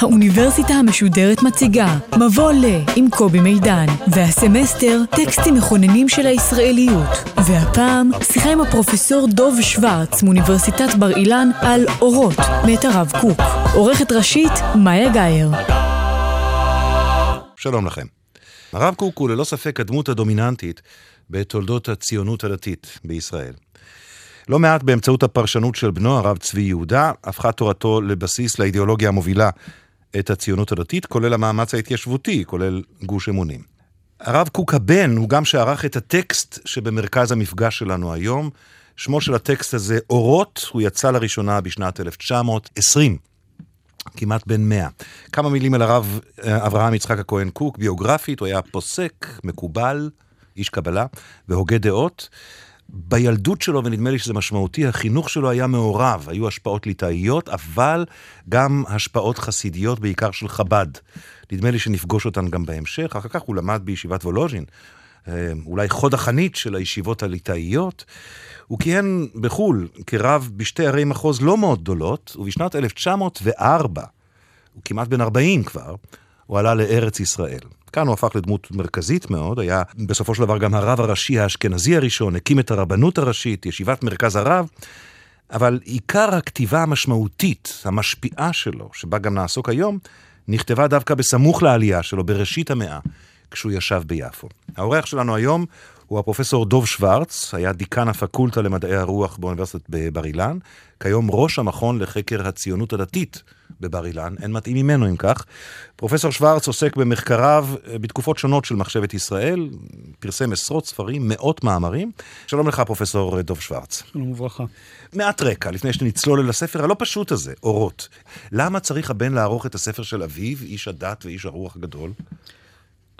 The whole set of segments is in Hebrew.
האוניברסיטה המשודרת מציגה מבוא ל עם קובי מידן, והסמסטר טקסטים מכוננים של הישראליות. והפעם שיחה עם הפרופסור דוב שוורץ מאוניברסיטת בר אילן על אורות, מאת הרב קוק. עורכת ראשית, מאיה גאייר. שלום לכם. הרב קוק הוא ללא ספק הדמות הדומיננטית בתולדות הציונות הדתית בישראל. לא מעט באמצעות הפרשנות של בנו, הרב צבי יהודה, הפכה תורתו לבסיס לאידיאולוגיה המובילה את הציונות הדתית, כולל המאמץ ההתיישבותי, כולל גוש אמונים. הרב קוק הבן הוא גם שערך את הטקסט שבמרכז המפגש שלנו היום. שמו של הטקסט הזה אורות, הוא יצא לראשונה בשנת 1920, כמעט בן 100. כמה מילים על הרב אה, אברהם יצחק הכהן קוק, ביוגרפית, הוא היה פוסק, מקובל, איש קבלה והוגה דעות. בילדות שלו, ונדמה לי שזה משמעותי, החינוך שלו היה מעורב, היו השפעות ליטאיות, אבל גם השפעות חסידיות, בעיקר של חב"ד. נדמה לי שנפגוש אותן גם בהמשך, אחר כך הוא למד בישיבת וולוז'ין, אה, אולי חוד החנית של הישיבות הליטאיות. הוא כיהן בחו"ל כרב בשתי ערי מחוז לא מאוד גדולות, ובשנת 1904, הוא כמעט בן 40 כבר, הוא עלה לארץ ישראל. כאן הוא הפך לדמות מרכזית מאוד, היה בסופו של דבר גם הרב הראשי האשכנזי הראשון, הקים את הרבנות הראשית, ישיבת מרכז הרב, אבל עיקר הכתיבה המשמעותית, המשפיעה שלו, שבה גם נעסוק היום, נכתבה דווקא בסמוך לעלייה שלו, בראשית המאה, כשהוא ישב ביפו. האורח שלנו היום הוא הפרופסור דוב שוורץ, היה דיקן הפקולטה למדעי הרוח באוניברסיטת בבר אילן, כיום ראש המכון לחקר הציונות הדתית בבר אילן, אין מתאים ממנו אם כך. פרופסור שוורץ עוסק במחקריו אה, בתקופות שונות של מחשבת ישראל, פרסם עשרות ספרים, מאות מאמרים. שלום לך, פרופסור דוב שוורץ. שלום וברכה. מעט רקע, לפני שנצלול אל הספר הלא פשוט הזה, אורות. למה צריך הבן לערוך את הספר של אביו, איש הדת ואיש הרוח הגדול?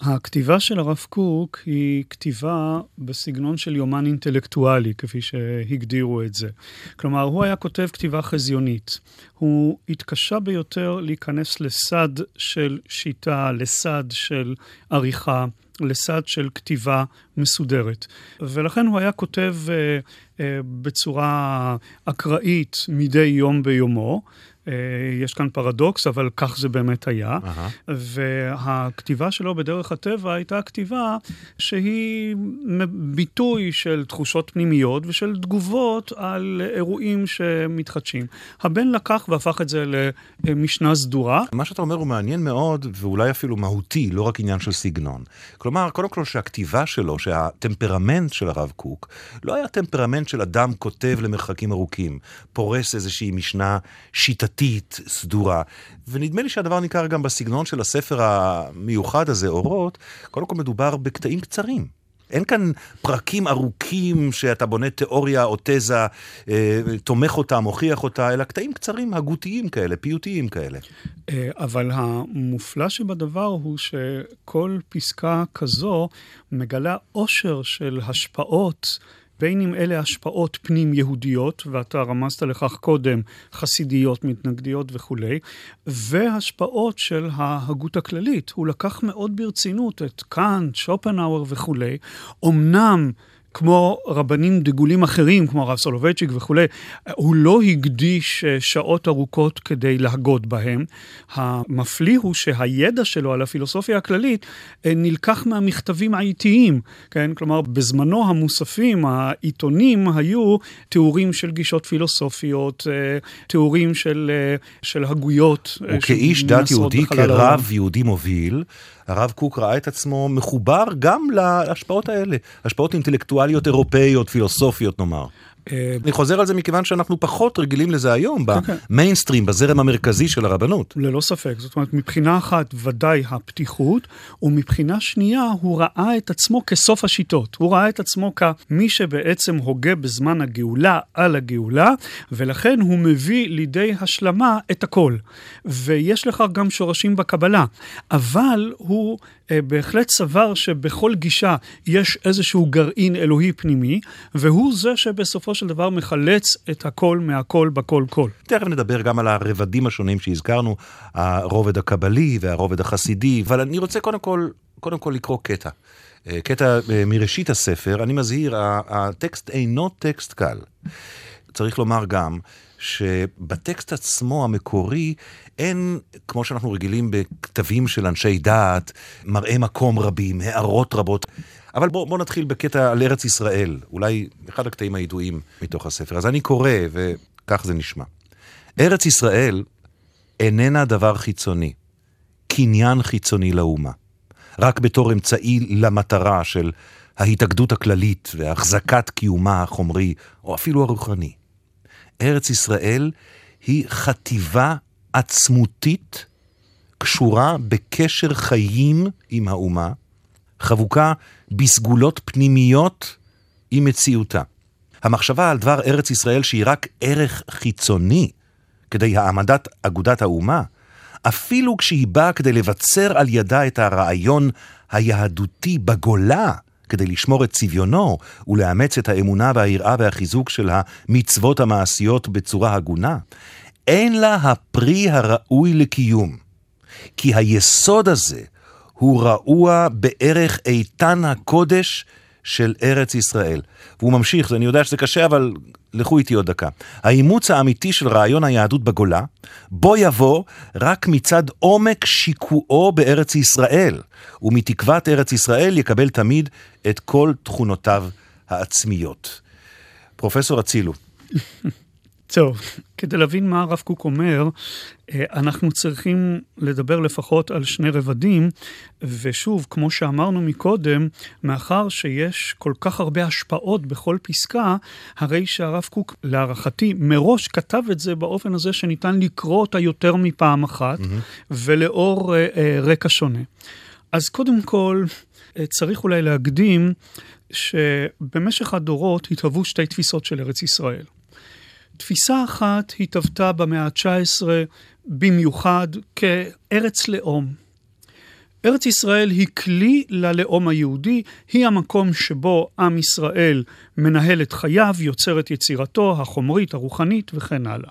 הכתיבה של הרב קוק היא כתיבה בסגנון של יומן אינטלקטואלי, כפי שהגדירו את זה. כלומר, הוא היה כותב כתיבה חזיונית. הוא התקשה ביותר להיכנס לסד של שיטה, לסד של עריכה, לסד של כתיבה מסודרת. ולכן הוא היה כותב uh, uh, בצורה אקראית מדי יום ביומו. אה, יש כאן פרדוקס, אבל כך זה באמת היה. Uh-huh. והכתיבה שלו בדרך הטבע הייתה כתיבה שהיא ביטוי של תחושות פנימיות ושל תגובות על אירועים שמתחדשים. הבן לקח והפך את זה למשנה סדורה. מה שאתה אומר הוא מעניין מאוד, ואולי אפילו מהותי, לא רק עניין של סגנון. כלומר, קודם כל שהכתיבה שלו, שהטמפרמנט של הרב קוק, לא היה טמפרמנט של אדם כותב למרחקים ארוכים, פורס איזושהי משנה שיטתית. שיטתית, סדורה. ונדמה לי שהדבר ניכר גם בסגנון של הספר המיוחד הזה, אורות, קודם כל מדובר בקטעים קצרים. אין כאן פרקים ארוכים שאתה בונה תיאוריה או תזה, אה, תומך אותה, מוכיח אותה, אלא קטעים קצרים, הגותיים כאלה, פיוטיים כאלה. אה, אבל המופלא שבדבר הוא שכל פסקה כזו מגלה עושר של השפעות. בין אם אלה השפעות פנים-יהודיות, ואתה רמזת לכך קודם, חסידיות, מתנגדיות וכולי, והשפעות של ההגות הכללית. הוא לקח מאוד ברצינות את קאנט, שופנאוור וכולי. אמנם כמו רבנים דגולים אחרים, כמו הרב סולובייצ'יק וכולי, הוא לא הקדיש אה, שעות ארוכות כדי להגות בהם. המפליא הוא שהידע שלו על הפילוסופיה הכללית אה, נלקח מהמכתבים האיטיים, כן? כלומר, בזמנו המוספים, העיתונים, היו תיאורים של גישות פילוסופיות, אה, תיאורים של, של הגויות. וכאיש דת יהודי, כרב יהודי מוביל, הרב קוק ראה את עצמו מחובר גם להשפעות האלה, השפעות אינטלקטואליות אירופאיות, פילוסופיות נאמר. אה, אני חוזר על זה מכיוון שאנחנו פחות רגילים לזה היום, כן, במיינסטרים, בזרם המרכזי של הרבנות. ללא ספק. זאת אומרת, מבחינה אחת ודאי הפתיחות, ומבחינה שנייה הוא ראה את עצמו כסוף השיטות. הוא ראה את עצמו כמי שבעצם הוגה בזמן הגאולה על הגאולה, ולכן הוא מביא לידי השלמה את הכל. ויש לכך גם שורשים בקבלה. אבל הוא בהחלט סבר שבכל גישה יש איזשהו גרעין אלוהי פנימי, והוא זה שבסופו של דבר מחלץ את הכל מהכל בכל כל. תכף נדבר גם על הרבדים השונים שהזכרנו, הרובד הקבלי והרובד החסידי, אבל אני רוצה קודם כל, קודם כל לקרוא קטע. אה, קטע אה, מראשית הספר, אני מזהיר, הטקסט אינו טקסט קל. צריך לומר גם שבטקסט עצמו המקורי אין, כמו שאנחנו רגילים בכתבים של אנשי דעת, מראה מקום רבים, הערות רבות. אבל בואו בוא נתחיל בקטע על ארץ ישראל, אולי אחד הקטעים הידועים מתוך הספר. אז אני קורא, וכך זה נשמע. ארץ ישראל איננה דבר חיצוני, קניין חיצוני לאומה. רק בתור אמצעי למטרה של ההתאגדות הכללית והחזקת קיומה החומרי, או אפילו הרוחני. ארץ ישראל היא חטיבה עצמותית קשורה בקשר חיים עם האומה, חבוקה בסגולות פנימיות עם מציאותה. המחשבה על דבר ארץ ישראל שהיא רק ערך חיצוני כדי העמדת אגודת האומה, אפילו כשהיא באה כדי לבצר על ידה את הרעיון היהדותי בגולה, כדי לשמור את צביונו ולאמץ את האמונה והיראה והחיזוק של המצוות המעשיות בצורה הגונה, אין לה הפרי הראוי לקיום. כי היסוד הזה הוא רעוע בערך איתן הקודש של ארץ ישראל. והוא ממשיך, אני יודע שזה קשה, אבל לכו איתי עוד דקה. האימוץ האמיתי של רעיון היהדות בגולה, בוא יבוא רק מצד עומק שיקועו בארץ ישראל, ומתקוות ארץ ישראל יקבל תמיד את כל תכונותיו העצמיות. פרופסור אצילו. טוב, כדי להבין מה הרב קוק אומר, אה, אנחנו צריכים לדבר לפחות על שני רבדים, ושוב, כמו שאמרנו מקודם, מאחר שיש כל כך הרבה השפעות בכל פסקה, הרי שהרב קוק, להערכתי, מראש כתב את זה באופן הזה שניתן לקרוא אותה יותר מפעם אחת, mm-hmm. ולאור uh, uh, רקע שונה. אז קודם כל, uh, צריך אולי להקדים שבמשך הדורות התהוו שתי תפיסות של ארץ ישראל. תפיסה אחת התהוותה במאה ה-19 במיוחד כארץ לאום. ארץ ישראל היא כלי ללאום היהודי, היא המקום שבו עם ישראל מנהל את חייו, יוצר את יצירתו החומרית, הרוחנית וכן הלאה.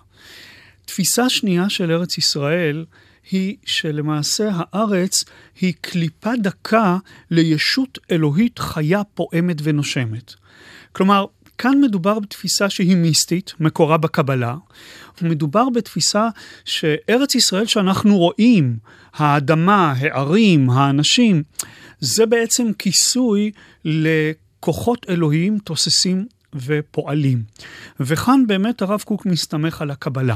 תפיסה שנייה של ארץ ישראל היא שלמעשה הארץ היא קליפה דקה לישות אלוהית חיה פועמת ונושמת. כלומר, כאן מדובר בתפיסה שהיא מיסטית, מקורה בקבלה. מדובר בתפיסה שארץ ישראל שאנחנו רואים, האדמה, הערים, האנשים, זה בעצם כיסוי לכוחות אלוהיים תוססים ופועלים. וכאן באמת הרב קוק מסתמך על הקבלה.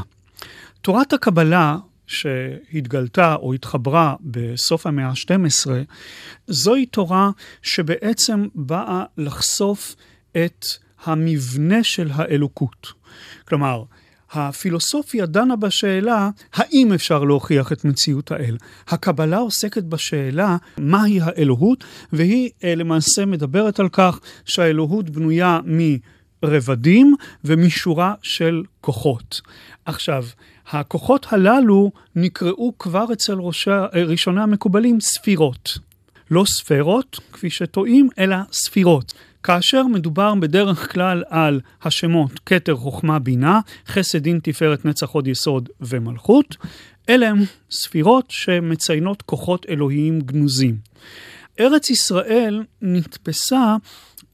תורת הקבלה שהתגלתה או התחברה בסוף המאה ה-12, זוהי תורה שבעצם באה לחשוף את המבנה של האלוקות. כלומר, הפילוסופיה דנה בשאלה האם אפשר להוכיח את מציאות האל. הקבלה עוסקת בשאלה מהי האלוהות, והיא אה, למעשה מדברת על כך שהאלוהות בנויה מרבדים ומשורה של כוחות. עכשיו, הכוחות הללו נקראו כבר אצל אה, ראשוני המקובלים ספירות. לא ספרות, כפי שטועים, אלא ספירות. כאשר מדובר בדרך כלל על השמות כתר, חוכמה, בינה, חסד, דין, תפארת, נצח, הוד, יסוד ומלכות, אלה הם ספירות שמציינות כוחות אלוהיים גנוזים. ארץ ישראל נתפסה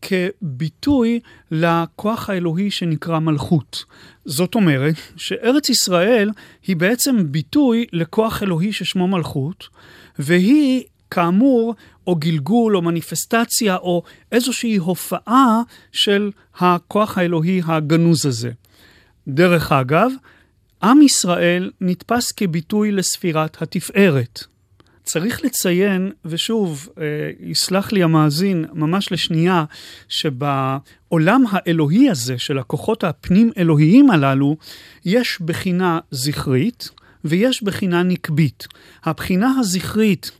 כביטוי לכוח האלוהי שנקרא מלכות. זאת אומרת שארץ ישראל היא בעצם ביטוי לכוח אלוהי ששמו מלכות, והיא כאמור, או גלגול, או מניפסטציה, או איזושהי הופעה של הכוח האלוהי הגנוז הזה. דרך אגב, עם ישראל נתפס כביטוי לספירת התפארת. צריך לציין, ושוב, אה, יסלח לי המאזין ממש לשנייה, שבעולם האלוהי הזה של הכוחות הפנים-אלוהיים הללו, יש בחינה זכרית ויש בחינה נקבית. הבחינה הזכרית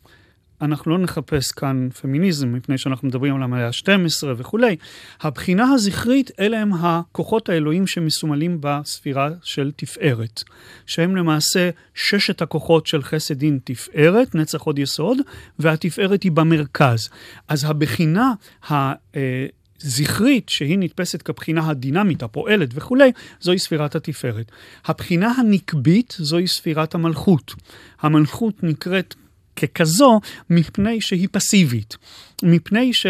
אנחנו לא נחפש כאן פמיניזם, מפני שאנחנו מדברים על המאה ה-12 וכולי. הבחינה הזכרית, אלה הם הכוחות האלוהים שמסומלים בספירה של תפארת, שהם למעשה ששת הכוחות של חסד דין תפארת, נצח עוד יסוד, והתפארת היא במרכז. אז הבחינה ה... זכרית, שהיא נתפסת כבחינה הדינמית, הפועלת וכולי, זוהי ספירת התפארת. הבחינה הנקבית זוהי ספירת המלכות. המלכות נקראת ככזו מפני שהיא פסיבית, מפני ש...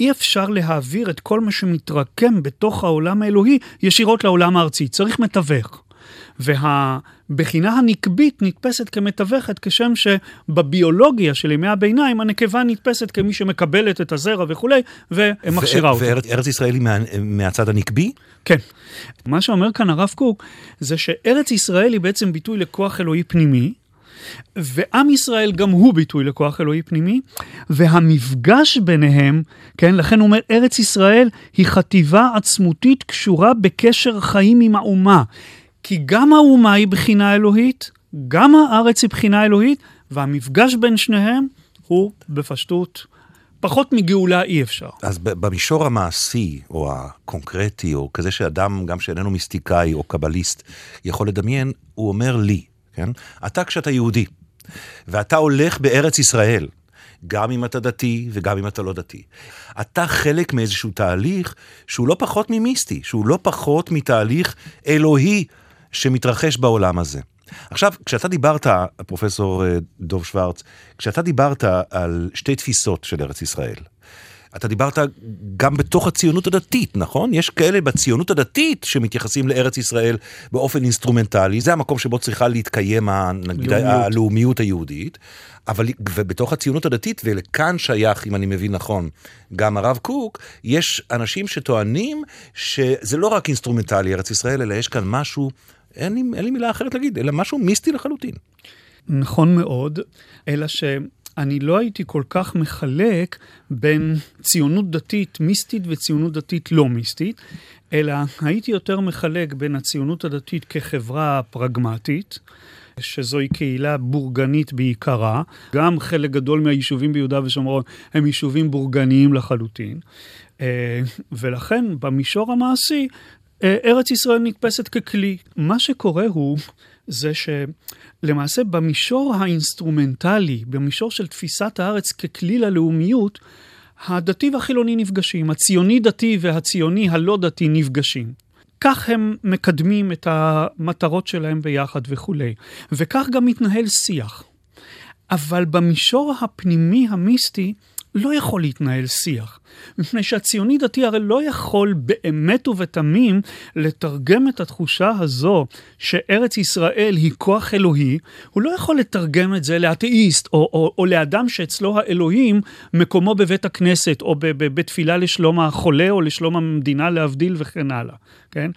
אי אפשר להעביר את כל מה שמתרקם בתוך העולם האלוהי ישירות לעולם הארצי, צריך מתווך. והבחינה הנקבית נתפסת כמתווכת, כשם שבביולוגיה של ימי הביניים הנקבה נתפסת כמי שמקבלת את הזרע וכולי, ומכשירה אותו. וארץ ישראל היא מה, מהצד הנקבי? כן. מה שאומר כאן הרב קוק, זה שארץ ישראל היא בעצם ביטוי לכוח אלוהי פנימי, ועם ישראל גם הוא ביטוי לכוח אלוהי פנימי, והמפגש ביניהם, כן, לכן הוא אומר, ארץ ישראל היא חטיבה עצמותית קשורה בקשר חיים עם האומה. כי גם האומה היא בחינה אלוהית, גם הארץ היא בחינה אלוהית, והמפגש בין שניהם הוא בפשטות פחות מגאולה אי אפשר. אז במישור המעשי, או הקונקרטי, או כזה שאדם, גם שאיננו מיסטיקאי או קבליסט, יכול לדמיין, הוא אומר לי, כן? אתה כשאתה יהודי, ואתה הולך בארץ ישראל, גם אם אתה דתי וגם אם אתה לא דתי. אתה חלק מאיזשהו תהליך שהוא לא פחות ממיסטי, שהוא לא פחות מתהליך אלוהי שמתרחש בעולם הזה. עכשיו, כשאתה דיברת, פרופסור אה, דוב שוורץ, כשאתה דיברת על שתי תפיסות של ארץ ישראל, אתה דיברת גם בתוך הציונות הדתית, נכון? יש כאלה בציונות הדתית שמתייחסים לארץ ישראל באופן אינסטרומנטלי, זה המקום שבו צריכה להתקיים, נגיד, הלאומיות היהודית, אבל ובתוך הציונות הדתית, ולכאן שייך, אם אני מבין נכון, גם הרב קוק, יש אנשים שטוענים שזה לא רק אינסטרומנטלי ארץ ישראל, אלא יש כאן משהו אין לי, אין לי מילה אחרת להגיד, אלא משהו מיסטי לחלוטין. נכון מאוד, אלא שאני לא הייתי כל כך מחלק בין ציונות דתית מיסטית וציונות דתית לא מיסטית, אלא הייתי יותר מחלק בין הציונות הדתית כחברה פרגמטית, שזוהי קהילה בורגנית בעיקרה. גם חלק גדול מהיישובים ביהודה ושומרון הם יישובים בורגניים לחלוטין. אה, ולכן במישור המעשי אה, ארץ ישראל נתפסת ככלי. מה שקורה הוא, זה שלמעשה במישור האינסטרומנטלי, במישור של תפיסת הארץ ככלי ללאומיות, הדתי והחילוני נפגשים, הציוני דתי והציוני הלא דתי נפגשים. כך הם מקדמים את המטרות שלהם ביחד וכולי. וכך גם מתנהל שיח. אבל במישור הפנימי המיסטי לא יכול להתנהל שיח. מפני שהציוני דתי הרי לא יכול באמת ובתמים לתרגם את התחושה הזו שארץ ישראל היא כוח אלוהי, הוא לא יכול לתרגם את זה לאתאיסט או, או, או לאדם שאצלו האלוהים מקומו בבית הכנסת או בתפילה לשלום החולה או לשלום המדינה להבדיל וכן הלאה, כן?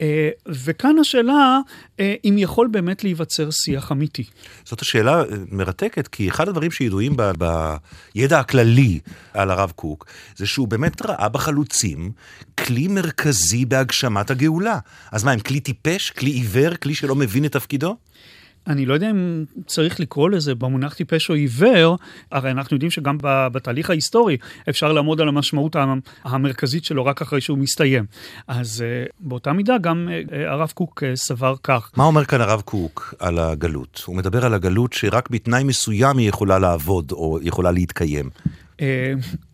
אה, וכאן השאלה אה, אם יכול באמת להיווצר שיח אמיתי. זאת השאלה מרתקת, כי אחד הדברים שידועים בידע הכללי על הרב קוק, זה שהוא באמת ראה בחלוצים כלי מרכזי בהגשמת הגאולה. אז מה, הם כלי טיפש, כלי עיוור, כלי שלא מבין את תפקידו? אני לא יודע אם צריך לקרוא לזה במונח טיפש או עיוור, הרי אנחנו יודעים שגם בתהליך ההיסטורי אפשר לעמוד על המשמעות המרכזית שלו רק אחרי שהוא מסתיים. אז אה, באותה מידה גם אה, הרב קוק אה, סבר כך. מה אומר כאן הרב קוק על הגלות? הוא מדבר על הגלות שרק בתנאי מסוים היא יכולה לעבוד או יכולה להתקיים.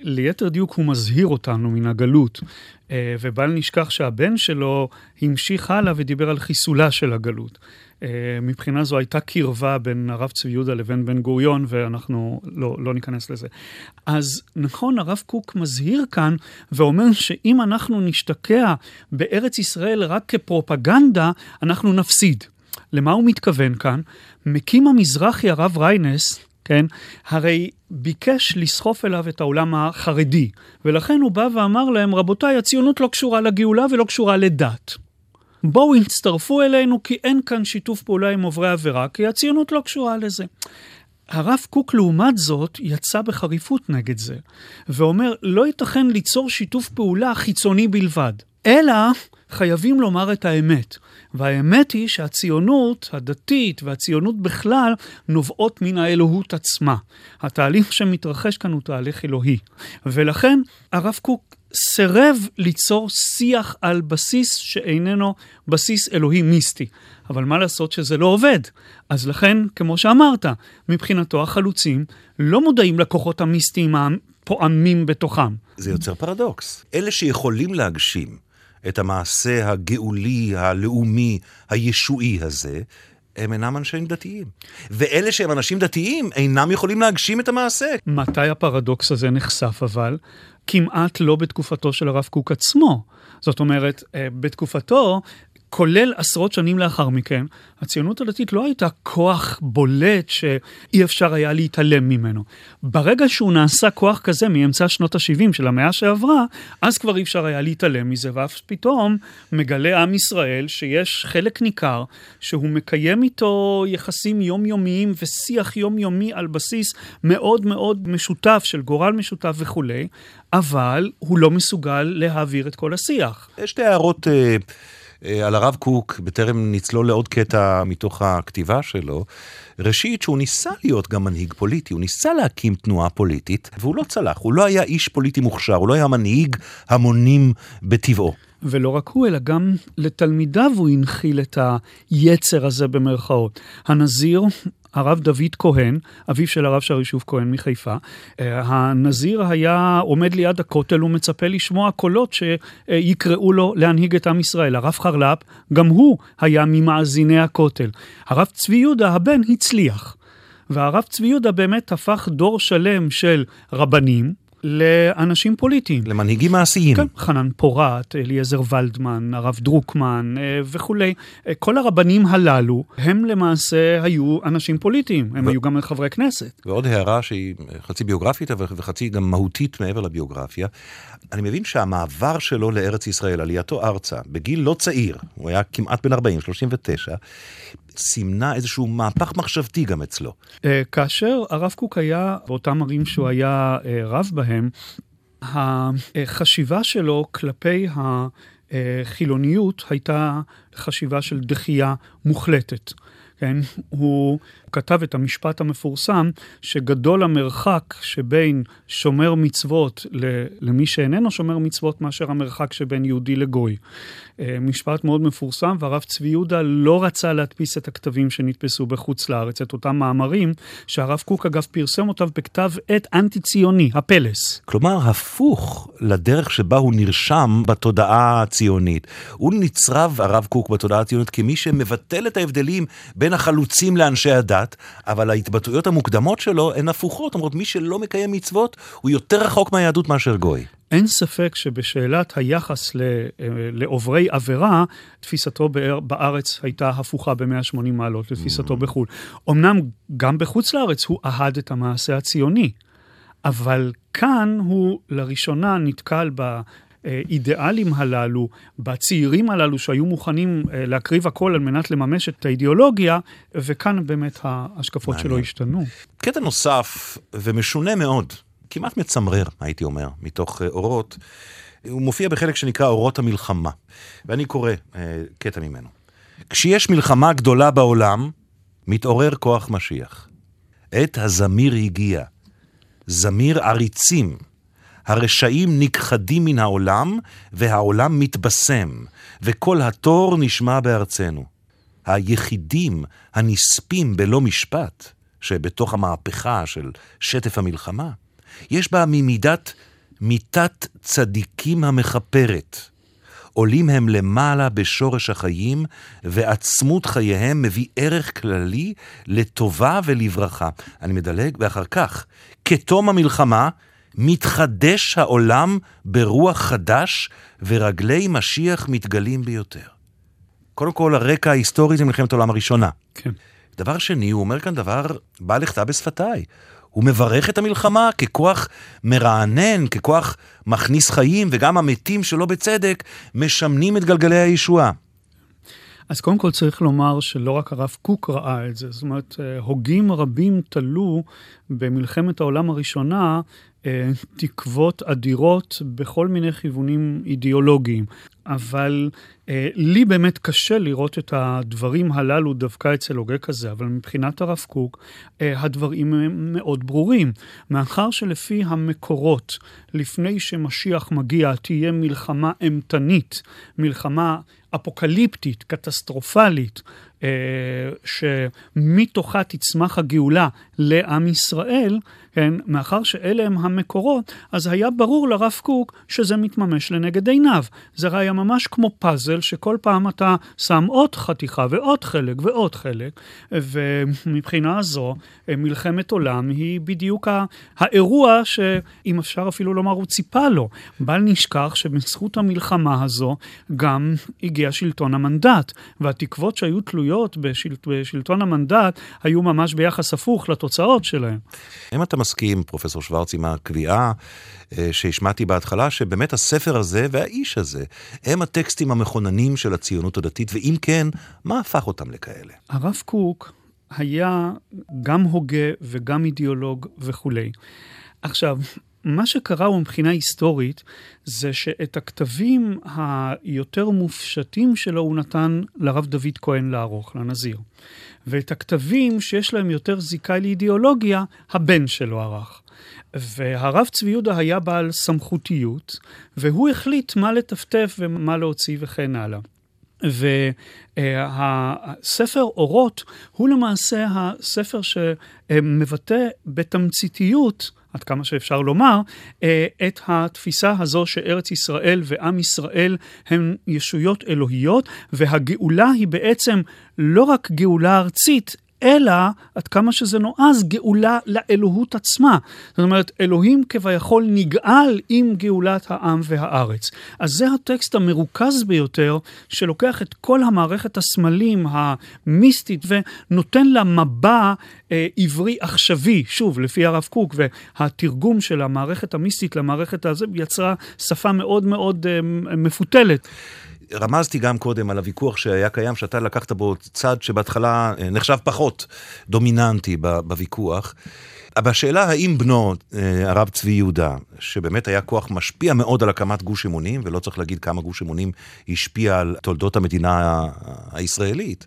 ליתר דיוק הוא מזהיר אותנו מן הגלות, ובל נשכח שהבן שלו המשיך הלאה ודיבר על חיסולה של הגלות. Uh, מבחינה זו הייתה קרבה בין הרב צבי יהודה לבין בן גוריון, ואנחנו לא, לא ניכנס לזה. אז נכון, הרב קוק מזהיר כאן ואומר שאם אנחנו נשתקע בארץ ישראל רק כפרופגנדה, אנחנו נפסיד. למה הוא מתכוון כאן? מקים המזרחי הרב ריינס, כן? הרי ביקש לסחוף אליו את העולם החרדי, ולכן הוא בא ואמר להם, רבותיי, הציונות לא קשורה לגאולה ולא קשורה לדת. בואו הצטרפו אלינו כי אין כאן שיתוף פעולה עם עוברי עבירה, כי הציונות לא קשורה לזה. הרב קוק לעומת זאת יצא בחריפות נגד זה, ואומר לא ייתכן ליצור שיתוף פעולה חיצוני בלבד. אלא חייבים לומר את האמת. והאמת היא שהציונות הדתית והציונות בכלל נובעות מן האלוהות עצמה. התהליך שמתרחש כאן הוא תהליך אלוהי. ולכן הרב קוק סירב ליצור שיח על בסיס שאיננו בסיס אלוהי מיסטי. אבל מה לעשות שזה לא עובד? אז לכן, כמו שאמרת, מבחינתו החלוצים לא מודעים לכוחות המיסטיים הפועמים בתוכם. זה יוצר פרדוקס. אלה שיכולים להגשים את המעשה הגאולי, הלאומי, הישועי הזה, הם אינם אנשים דתיים. ואלה שהם אנשים דתיים אינם יכולים להגשים את המעשה. מתי הפרדוקס הזה נחשף אבל? כמעט לא בתקופתו של הרב קוק עצמו. זאת אומרת, אה, בתקופתו כולל עשרות שנים לאחר מכן, הציונות הדתית לא הייתה כוח בולט שאי אפשר היה להתעלם ממנו. ברגע שהוא נעשה כוח כזה מאמצע שנות ה-70 של המאה שעברה, אז כבר אי אפשר היה להתעלם מזה, ואף פתאום מגלה עם ישראל שיש חלק ניכר שהוא מקיים איתו יחסים יומיומיים ושיח יומיומי על בסיס מאוד מאוד משותף של גורל משותף וכולי, אבל הוא לא מסוגל להעביר את כל השיח. שתי הערות... Uh... אה, על הרב קוק, בטרם נצלול לעוד קטע מתוך הכתיבה שלו, ראשית שהוא ניסה להיות גם מנהיג פוליטי, הוא ניסה להקים תנועה פוליטית, והוא לא צלח, הוא לא היה איש פוליטי מוכשר, הוא לא היה מנהיג המונים בטבעו. ולא רק הוא, אלא גם לתלמידיו הוא הנחיל את היצר הזה במרכאות. הנזיר הרב דוד כהן, אביו של הרב שרי שוב כהן מחיפה. אה, הנזיר היה עומד ליד הכותל ומצפה לשמוע קולות שיקראו לו להנהיג את עם ישראל. הרב חרל"פ, גם הוא היה ממאזיני הכותל. הרב צבי יהודה הבן הצליח. והרב צבי יהודה באמת הפך דור שלם של רבנים, לאנשים פוליטיים. למנהיגים מעשיים. כן, חנן פורת, אליעזר ולדמן, הרב דרוקמן אה, וכולי. אה, כל הרבנים הללו, הם למעשה היו אנשים פוליטיים, הם ו... היו גם חברי כנסת. ועוד הערה שהיא חצי ביוגרפית וחצי גם מהותית מעבר לביוגרפיה. אני מבין שהמעבר שלו לארץ ישראל, עלייתו ארצה, בגיל לא צעיר, הוא היה כמעט בן 40, 39, סימנה איזשהו מהפך מחשבתי גם אצלו. אה, כאשר הרב קוק היה באותם ערים שהוא היה אה, רב בהם, החשיבה שלו כלפי החילוניות הייתה חשיבה של דחייה מוחלטת. כן? הוא כתב את המשפט המפורסם שגדול המרחק שבין שומר מצוות למי שאיננו שומר מצוות מאשר המרחק שבין יהודי לגוי. אה, משפט מאוד מפורסם, והרב צבי יהודה לא רצה להדפיס את הכתבים שנתפסו בחוץ לארץ, את אותם מאמרים, שהרב קוק אגב פרסם אותם בכתב עת אנטי-ציוני, הפלס. כלומר, הפוך לדרך שבה הוא נרשם בתודעה הציונית. הוא נצרב, הרב קוק, בתודעה הציונית כמי שמבטל את ההבדלים בין החלוצים לאנשי הדת, אבל ההתבטאויות המוקדמות שלו הן הפוכות, אומרות, מי שלא מקיים מצוות, הוא יותר רחוק מהיהדות מאשר גוי. אין ספק שבשאלת היחס אה, לעוברי עבירה, תפיסתו בארץ הייתה הפוכה ב-180 מעלות לתפיסתו mm. בחו"ל. אמנם גם בחוץ לארץ הוא אהד את המעשה הציוני, אבל כאן הוא לראשונה נתקל. האידיאלים הללו, בצעירים הללו שהיו מוכנים אה, להקריב הכל על מנת לממש את האידיאולוגיה, וכאן באמת ההשקפות שלו השתנו. קטע נוסף ומשונה מאוד, כמעט מצמרר, הייתי אומר, מתוך אה, אורות. הוא מופיע בחלק שנקרא אורות המלחמה, ואני קורא אה, קטע ממנו. כשיש מלחמה גדולה בעולם, מתעורר כוח משיח. עת הזמיר הגיע. זמיר עריצים. הרשעים נכחדים מן העולם, והעולם מתבשם, וכל התור נשמע בארצנו. היחידים הנספים בלא משפט, שבתוך המהפכה של שטף המלחמה, יש בה ממידת מיתת צדיקים המכפרת. עולים הם למעלה בשורש החיים, ועצמות חייהם מביא ערך כללי לטובה ולברכה. אני מדלג, ואחר כך, כתום המלחמה, מתחדש העולם ברוח חדש, ורגלי משיח מתגלים ביותר. קודם כל, הרקע ההיסטורי זה מלחמת העולם הראשונה. כן. דבר שני, הוא אומר כאן דבר בא לכתב בשפתיי. הוא מברך את המלחמה ככוח מרענן, ככוח מכניס חיים, וגם המתים שלא בצדק משמנים את גלגלי הישועה. אז קודם כל צריך לומר שלא רק הרב קוק ראה את זה, זאת אומרת, אה, הוגים רבים תלו במלחמת העולם הראשונה תקוות אדירות בכל מיני כיוונים אידיאולוגיים. אבל אה, לי באמת קשה לראות את הדברים הללו דווקא אצל הוגה כזה, אבל מבחינת הרב קוק, אה, הדברים הם מאוד ברורים. מאחר שלפי המקורות, לפני שמשיח מגיע, תהיה מלחמה אימתנית, מלחמה אפוקליפטית, קטסטרופלית, אה, שמתוכה תצמח הגאולה לעם ישראל, כן, מאחר שאלה הם המקורות, אז היה ברור לרב קוק שזה מתממש לנגד עיניו. זה היה ממש כמו פאזל, שכל פעם אתה שם עוד חתיכה ועוד חלק ועוד חלק, ומבחינה זו, מלחמת עולם היא בדיוק האירוע שאם אפשר אפילו לומר, הוא ציפה לו. בל נשכח שבזכות המלחמה הזו גם הגיע שלטון המנדט, והתקוות שהיו תלויות בשל... בשלטון המנדט היו ממש ביחס הפוך לתוצאות שלהם. אם אתה מסכים, פרופסור שוורץ, עם הקביעה אה, שהשמעתי בהתחלה, שבאמת הספר הזה והאיש הזה הם הטקסטים המכוננים של הציונות הדתית, ואם כן, מה הפך אותם לכאלה? הרב קוק היה גם הוגה וגם אידיאולוג וכולי. עכשיו, מה שקרה הוא מבחינה היסטורית, זה שאת הכתבים היותר מופשטים שלו הוא נתן לרב דוד כהן לערוך, לנזיר. ואת הכתבים שיש להם יותר זיקה לאידיאולוגיה, הבן שלו ערך. והרב צבי יהודה היה בעל סמכותיות, והוא החליט מה לטפטף ומה להוציא וכן הלאה. והספר אורות הוא למעשה הספר שמבטא בתמציתיות עד כמה שאפשר לומר, את התפיסה הזו שארץ ישראל ועם ישראל הם ישויות אלוהיות, והגאולה היא בעצם לא רק גאולה ארצית, אלא, עד כמה שזה נועז, גאולה לאלוהות עצמה. זאת אומרת, אלוהים כביכול נגאל עם גאולת העם והארץ. אז זה הטקסט המרוכז ביותר, שלוקח את כל המערכת הסמלים המיסטית ונותן לה מבע אה, עברי עכשווי, שוב, לפי הרב קוק, והתרגום של המערכת המיסטית למערכת הזה יצרה שפה מאוד מאוד אה, מפותלת. רמזתי גם קודם על הוויכוח שהיה קיים, שאתה לקחת בו צד שבהתחלה אה, נחשב פחות דומיננטי בוויכוח. אבל השאלה האם בנו, אה, הרב צבי יהודה, שבאמת היה כוח משפיע מאוד על הקמת גוש אמונים, ולא צריך להגיד כמה גוש אמונים השפיע על תולדות המדינה הישראלית,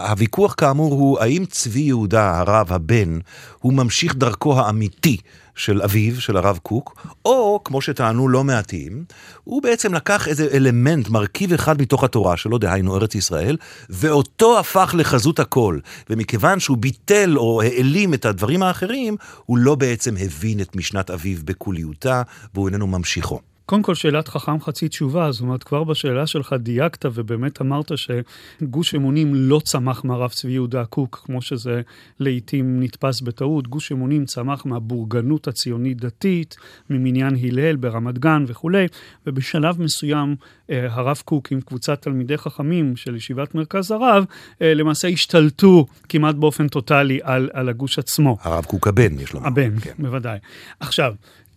הוויכוח כאמור הוא האם צבי יהודה, הרב, הבן, הוא ממשיך דרכו האמיתי של אביו, של הרב קוק, או, כמו שטענו לא מעטים, הוא בעצם לקח איזה אלמנט, מרכיב אחד מתוך התורה שלו, דהיינו ארץ ישראל, ואותו הפך לחזות הכל. ומכיוון שהוא ביטל או העלים את הדברים האחרים, הוא לא בעצם הבין את משנת אביו בכוליותה, והוא איננו ממשיכו. קודם כל, שאלת חכם חצי תשובה, זאת אומרת, כבר בשאלה שלך דייקת ובאמת אמרת שגוש אמונים לא צמח מהרב צבי יהודה קוק, כמו שזה לעיתים נתפס בטעות. גוש אמונים צמח מהבורגנות הציונית-דתית, ממניין הלל ברמת גן וכולי, ובשלב מסוים אה, הרב קוק עם קבוצת תלמידי חכמים של ישיבת מרכז הרב, אה, למעשה השתלטו כמעט באופן טוטאלי על, על הגוש עצמו. הרב קוק הבן, יש לומר. הבן, כן. בוודאי. עכשיו,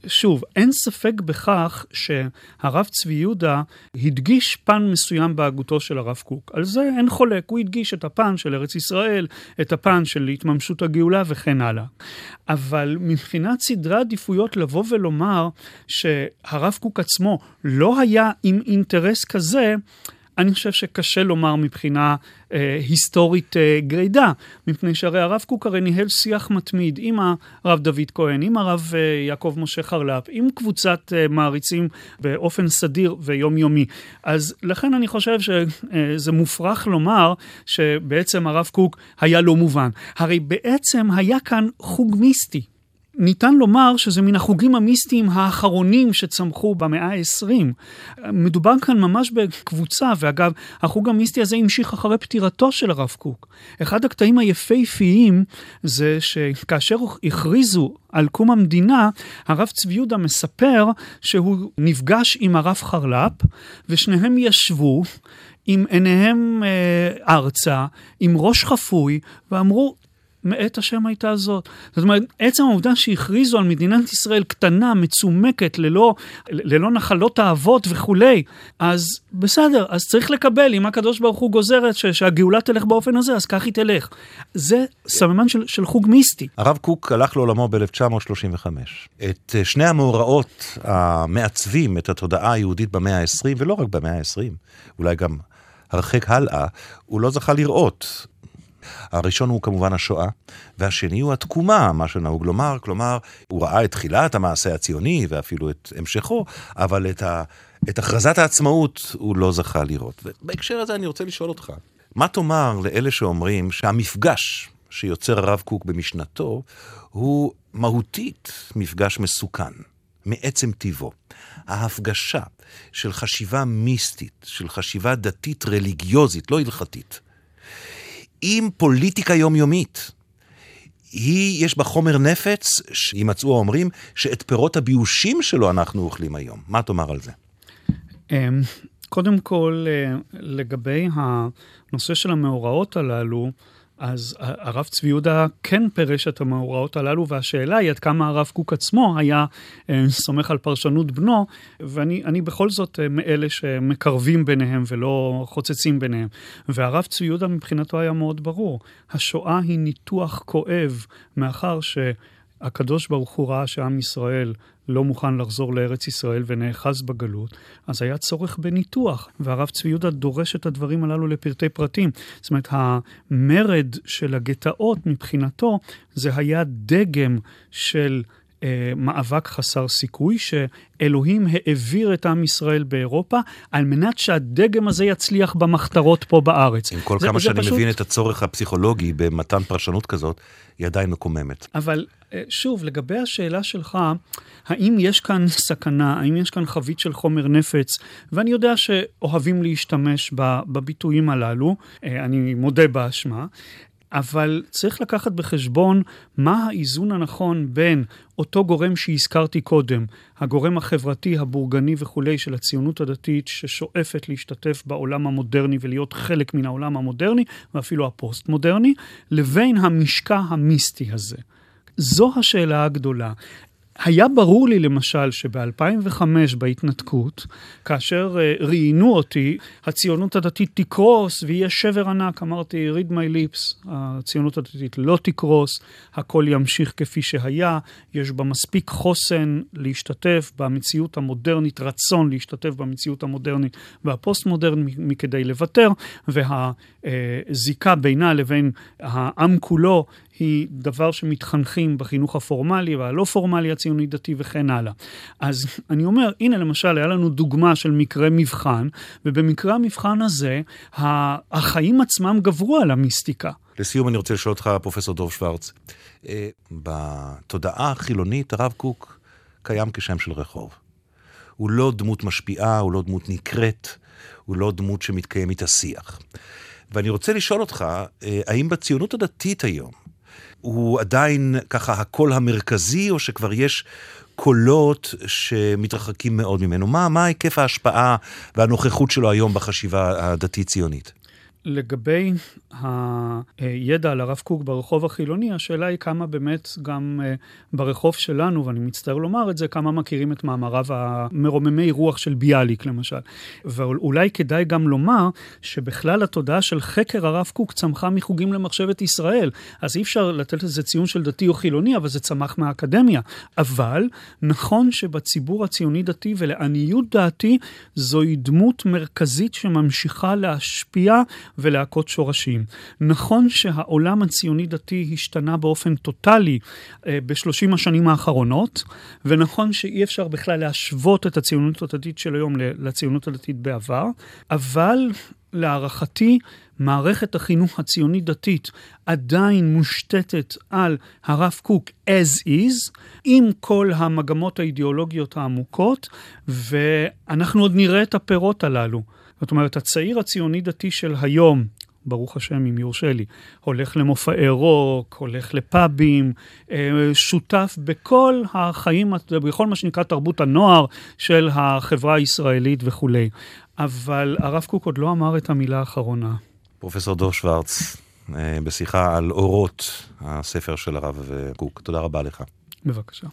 שוב, אין ספק בכך שהרב צבי יהודה הדגיש פן מסוים בהגותו של הרב קוק. על זה אין חולק, הוא הדגיש את הפן של ארץ ישראל, את הפן של התממשות הגאולה וכן הלאה. אבל מבחינת סדרי עדיפויות לבוא ולומר שהרב קוק עצמו לא היה עם אינטרס כזה, אני חושב שקשה לומר מבחינה אה, היסטורית אה, גרידא, מפני שהרי הרב קוק הרי ניהל שיח מתמיד עם הרב דוד כהן, עם הרב אה, יעקב משה חרל"פ, עם קבוצת אה, מעריצים באופן סדיר ויומיומי. אז לכן אני חושב שזה מופרך לומר שבעצם הרב קוק היה לא מובן. הרי בעצם היה כאן חוג מיסטי. ניתן לומר שזה מן החוגים המיסטיים האחרונים שצמחו במאה ה-20. מדובר כאן ממש בקבוצה, ואגב, החוג המיסטי הזה המשיך אחרי פטירתו של הרב קוק. אחד הקטעים היפהפיים זה שכאשר הכריזו על קום המדינה, הרב צבי יהודה מספר שהוא נפגש עם הרב חרל"פ, ושניהם ישבו עם עיניהם אה, ארצה, עם ראש חפוי, ואמרו, מאת השם הייתה זאת. זאת אומרת, עצם העובדה שהכריזו על מדינת ישראל קטנה, מצומקת, ללא, ללא נחלות האבות וכולי, אז בסדר, אז צריך לקבל, אם הקדוש ברוך הוא גוזר שהגאולה תלך באופן הזה, אז כך היא תלך. זה סממן של, של חוג מיסטי. הרב קוק הלך לעולמו ב-1935. את אה, שני המאורעות המעצבים את התודעה היהודית במאה ה-20, ולא רק במאה ה-20, אולי גם הרחק הלאה, הוא לא זכה לראות. הראשון הוא כמובן השואה, והשני הוא התקומה, מה שנהוג לומר, כלומר, הוא ראה את תחילת המעשה הציוני ואפילו את המשכו, אבל את, ה, את הכרזת העצמאות הוא לא זכה לראות. ובהקשר הזה אני רוצה לשאול אותך, מה תאמר לאלה שאומרים שהמפגש שיוצר הרב קוק במשנתו הוא מהותית מפגש מסוכן, מעצם טיבו. ההפגשה של חשיבה מיסטית, של חשיבה דתית רליגיוזית, לא הלכתית, עם פוליטיקה יומיומית. היא, יש בה חומר נפץ, שימצאו האומרים, שאת פירות הביושים שלו אנחנו אוכלים היום. מה תאמר על זה? אמ, קודם כל, אה, לגבי הנושא של המאורעות הללו, אז הרב צבי יהודה כן פירש את המאורעות הללו, והשאלה היא עד כמה הרב קוק עצמו היה אה, סומך על פרשנות בנו, ואני בכל זאת אה, מאלה שמקרבים ביניהם ולא חוצצים ביניהם. והרב צבי יהודה מבחינתו היה מאוד ברור, השואה היא ניתוח כואב, מאחר ש... הקדוש ברוך הוא ראה שעם ישראל לא מוכן לחזור לארץ ישראל ונאחז בגלות, אז היה צורך בניתוח, והרב צבי יהודה דורש את הדברים הללו לפרטי פרטים. זאת אומרת, המרד של הגטאות מבחינתו, זה היה דגם של... מאבק חסר סיכוי, שאלוהים העביר את עם ישראל באירופה, על מנת שהדגם הזה יצליח במחתרות פה בארץ. עם כל זה, כמה זה שאני פשוט... מבין את הצורך הפסיכולוגי במתן פרשנות כזאת, היא עדיין מקוממת. אבל אה, שוב, לגבי השאלה שלך, האם יש כאן סכנה, האם יש כאן חבית של חומר נפץ, ואני יודע שאוהבים להשתמש בביטויים הללו, אה, אני מודה באשמה, אבל צריך לקחת בחשבון מה האיזון הנכון בין אותו גורם שהזכרתי קודם, הגורם החברתי, הבורגני וכולי של הציונות הדתית, ששואפת להשתתף בעולם המודרני ולהיות חלק מן העולם המודרני, ואפילו הפוסט-מודרני, לבין המשקע המיסטי הזה. זו השאלה הגדולה. היה ברור לי למשל שב-2005 בהתנתקות, כאשר uh, ראיינו אותי, הציונות הדתית תקרוס ויהיה שבר ענק, אמרתי, read my lips, הציונות הדתית לא תקרוס, הכל ימשיך כפי שהיה, יש בה מספיק חוסן להשתתף במציאות המודרנית, רצון להשתתף במציאות המודרנית והפוסט-מודרנית מכדי לוותר, והזיקה בינה לבין העם כולו היא דבר שמתחנכים בחינוך הפורמלי והלא פורמלי הציוני דתי וכן הלאה. אז אני אומר, הנה למשל, היה לנו דוגמה של מקרה מבחן, ובמקרה המבחן הזה, החיים עצמם גברו על המיסטיקה. לסיום אני רוצה לשאול אותך, פרופסור דוב שוורץ, אה, בתודעה החילונית הרב קוק קיים כשם של רחוב. הוא לא דמות משפיעה, הוא לא דמות נקראת, הוא לא דמות שמתקיים איתה שיח. ואני רוצה לשאול אותך, אה, האם בציונות הדתית היום, הוא עדיין ככה הקול המרכזי, או שכבר יש קולות שמתרחקים מאוד ממנו? מה, מה היקף ההשפעה והנוכחות שלו היום בחשיבה הדתית-ציונית? לגבי הידע על הרב קוק ברחוב החילוני, השאלה היא כמה באמת גם אה, ברחוב שלנו, ואני מצטער לומר את זה, כמה מכירים את מאמריו המרוממי רוח של ביאליק למשל. ואולי כדאי גם לומר שבכלל התודעה של חקר הרב קוק צמחה מחוגים למחשבת ישראל. אז אי אפשר לתת לזה ציון של דתי או חילוני, אבל זה צמח מהאקדמיה. אבל נכון שבציבור הציוני-דתי ולעניות דעתי, זוהי דמות מרכזית שממשיכה להשפיע ולהכות שורשים. נכון שהעולם הציוני-דתי השתנה באופן טוטאלי אה, בשלושים השנים האחרונות, ונכון שאי אפשר בכלל להשוות את הציונות הדתית של היום לציונות הדתית בעבר, אבל להערכתי, מערכת החינוך הציונית-דתית עדיין מושתתת על הרב קוק as is, עם כל המגמות האידיאולוגיות העמוקות, ואנחנו עוד נראה את הפירות הללו. זאת אומרת, הצעיר הציוני-דתי של היום, ברוך השם, אם יורשה לי, הולך למופעי רוק, הולך לפאבים, אה, שותף בכל החיים, בכל מה שנקרא תרבות הנוער של החברה הישראלית וכולי. אבל הרב קוק עוד לא אמר את המילה האחרונה. פרופסור דור שוורץ, אה, בשיחה על אורות, הספר של הרב קוק. תודה רבה לך. בבקשה.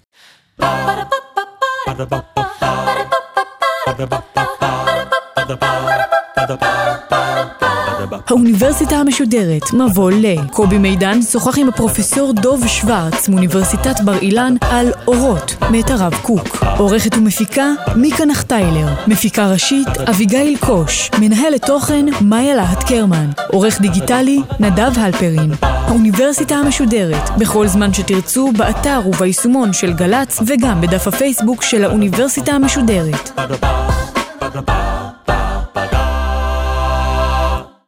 האוניברסיטה המשודרת, מבוא ל. קובי מידן שוחח עם הפרופסור דוב שוורץ מאוניברסיטת בר אילן על אורות, מאת הרב קוק. עורכת ומפיקה, מיקה נחטיילר. מפיקה ראשית, אביגיל קוש. מנהלת תוכן, מאיה להט קרמן. עורך דיגיטלי, נדב הלפרין. האוניברסיטה המשודרת, בכל זמן שתרצו, באתר וביישומון של גל"צ, וגם בדף הפייסבוק של האוניברסיטה המשודרת. Ba-da-ba, ba-da-ba.